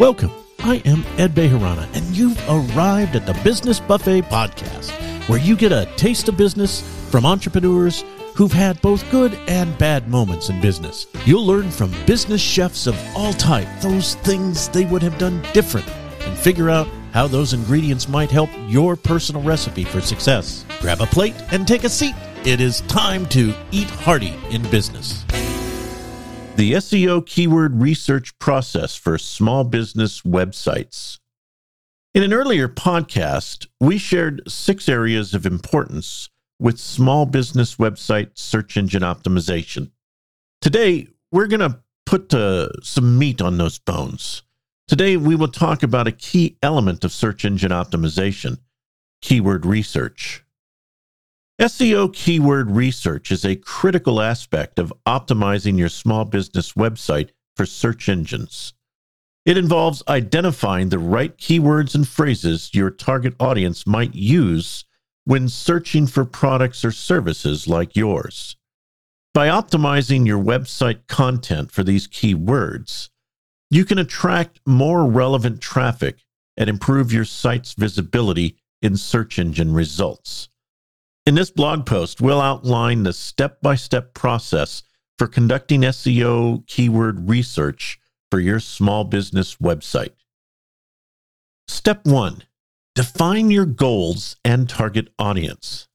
Welcome. I am Ed Bejarana, and you've arrived at the Business Buffet Podcast, where you get a taste of business from entrepreneurs who've had both good and bad moments in business. You'll learn from business chefs of all type those things they would have done different and figure out how those ingredients might help your personal recipe for success. Grab a plate and take a seat. It is time to eat hearty in business. The SEO keyword research process for small business websites. In an earlier podcast, we shared six areas of importance with small business website search engine optimization. Today, we're going to put uh, some meat on those bones. Today, we will talk about a key element of search engine optimization keyword research. SEO keyword research is a critical aspect of optimizing your small business website for search engines. It involves identifying the right keywords and phrases your target audience might use when searching for products or services like yours. By optimizing your website content for these keywords, you can attract more relevant traffic and improve your site's visibility in search engine results. In this blog post, we'll outline the step by step process for conducting SEO keyword research for your small business website. Step one define your goals and target audience.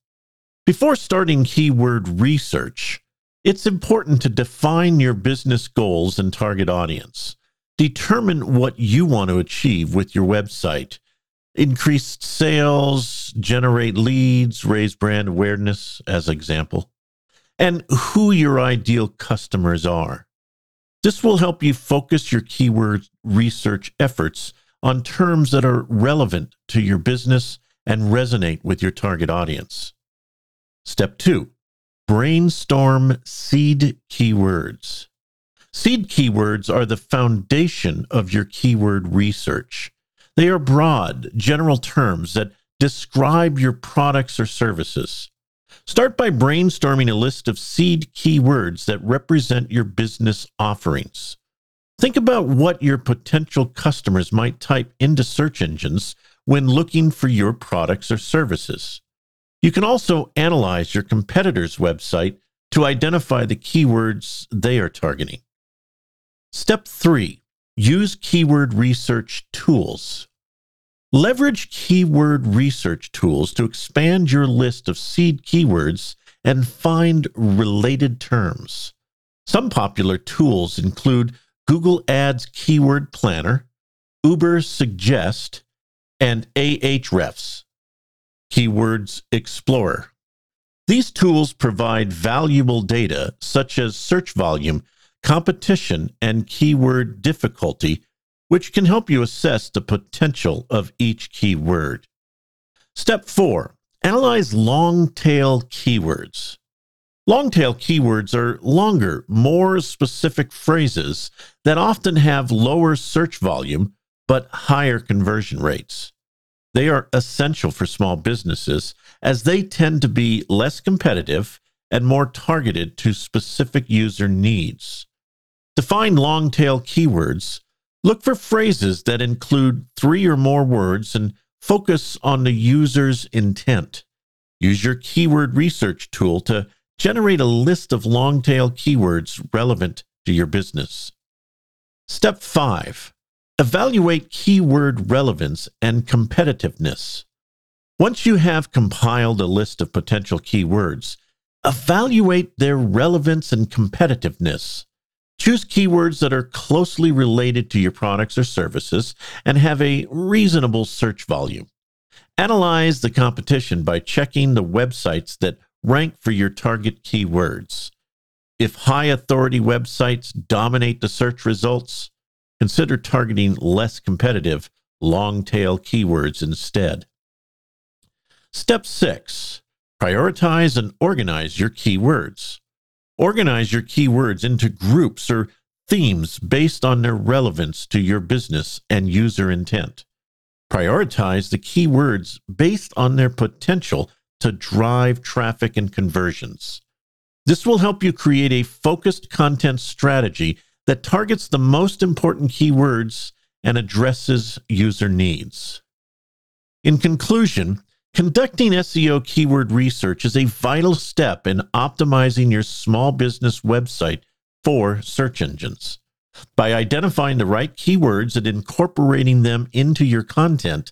Before starting keyword research, it's important to define your business goals and target audience. Determine what you want to achieve with your website. Increase sales, generate leads, raise brand awareness, as example, and who your ideal customers are. This will help you focus your keyword research efforts on terms that are relevant to your business and resonate with your target audience. Step two, brainstorm seed keywords. Seed keywords are the foundation of your keyword research. They are broad, general terms that describe your products or services. Start by brainstorming a list of seed keywords that represent your business offerings. Think about what your potential customers might type into search engines when looking for your products or services. You can also analyze your competitor's website to identify the keywords they are targeting. Step three, use keyword research tools. Leverage keyword research tools to expand your list of seed keywords and find related terms. Some popular tools include Google Ads Keyword Planner, Ubersuggest, and Ahrefs, Keywords Explorer. These tools provide valuable data such as search volume competition, and keyword difficulty, which can help you assess the potential of each keyword. Step four, analyze long tail keywords. Long tail keywords are longer, more specific phrases that often have lower search volume but higher conversion rates. They are essential for small businesses as they tend to be less competitive and more targeted to specific user needs. To find long tail keywords, look for phrases that include three or more words and focus on the user's intent. Use your keyword research tool to generate a list of long tail keywords relevant to your business. Step 5 Evaluate keyword relevance and competitiveness. Once you have compiled a list of potential keywords, evaluate their relevance and competitiveness. Choose keywords that are closely related to your products or services and have a reasonable search volume. Analyze the competition by checking the websites that rank for your target keywords. If high authority websites dominate the search results, consider targeting less competitive long tail keywords instead. Step 6 Prioritize and organize your keywords. Organize your keywords into groups or themes based on their relevance to your business and user intent. Prioritize the keywords based on their potential to drive traffic and conversions. This will help you create a focused content strategy that targets the most important keywords and addresses user needs. In conclusion, conducting SEO keyword research is a vital step in optimizing your small business website for search engines. By identifying the right keywords and incorporating them into your content,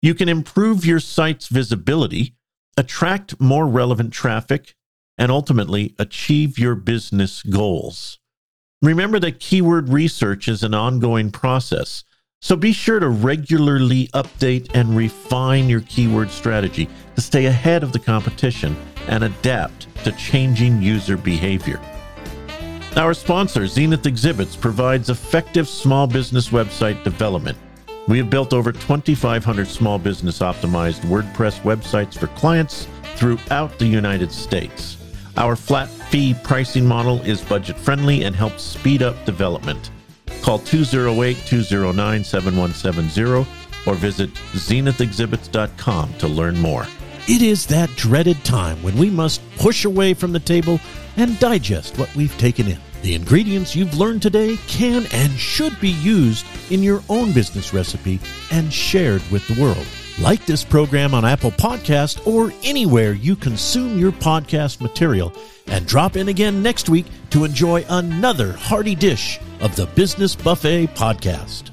you can improve your site's visibility, attract more relevant traffic, and ultimately achieve your business goals. Remember that keyword research is an ongoing process, so be sure to regularly update and refine your keyword strategy to stay ahead of the competition and adapt to changing user behavior. Our sponsor, Zenith Exhibits, provides effective small business website development. We have built over 2,500 small business optimized WordPress websites for clients throughout the United States. Our flat fee pricing model is budget friendly and helps speed up development. Call 208 209 7170 or visit zenithexhibits.com to learn more. It is that dreaded time when we must push away from the table and digest what we've taken in. The ingredients you've learned today can and should be used in your own business recipe and shared with the world. Like this program on Apple Podcast or anywhere you consume your podcast material and drop in again next week to enjoy another hearty dish of the Business Buffet podcast.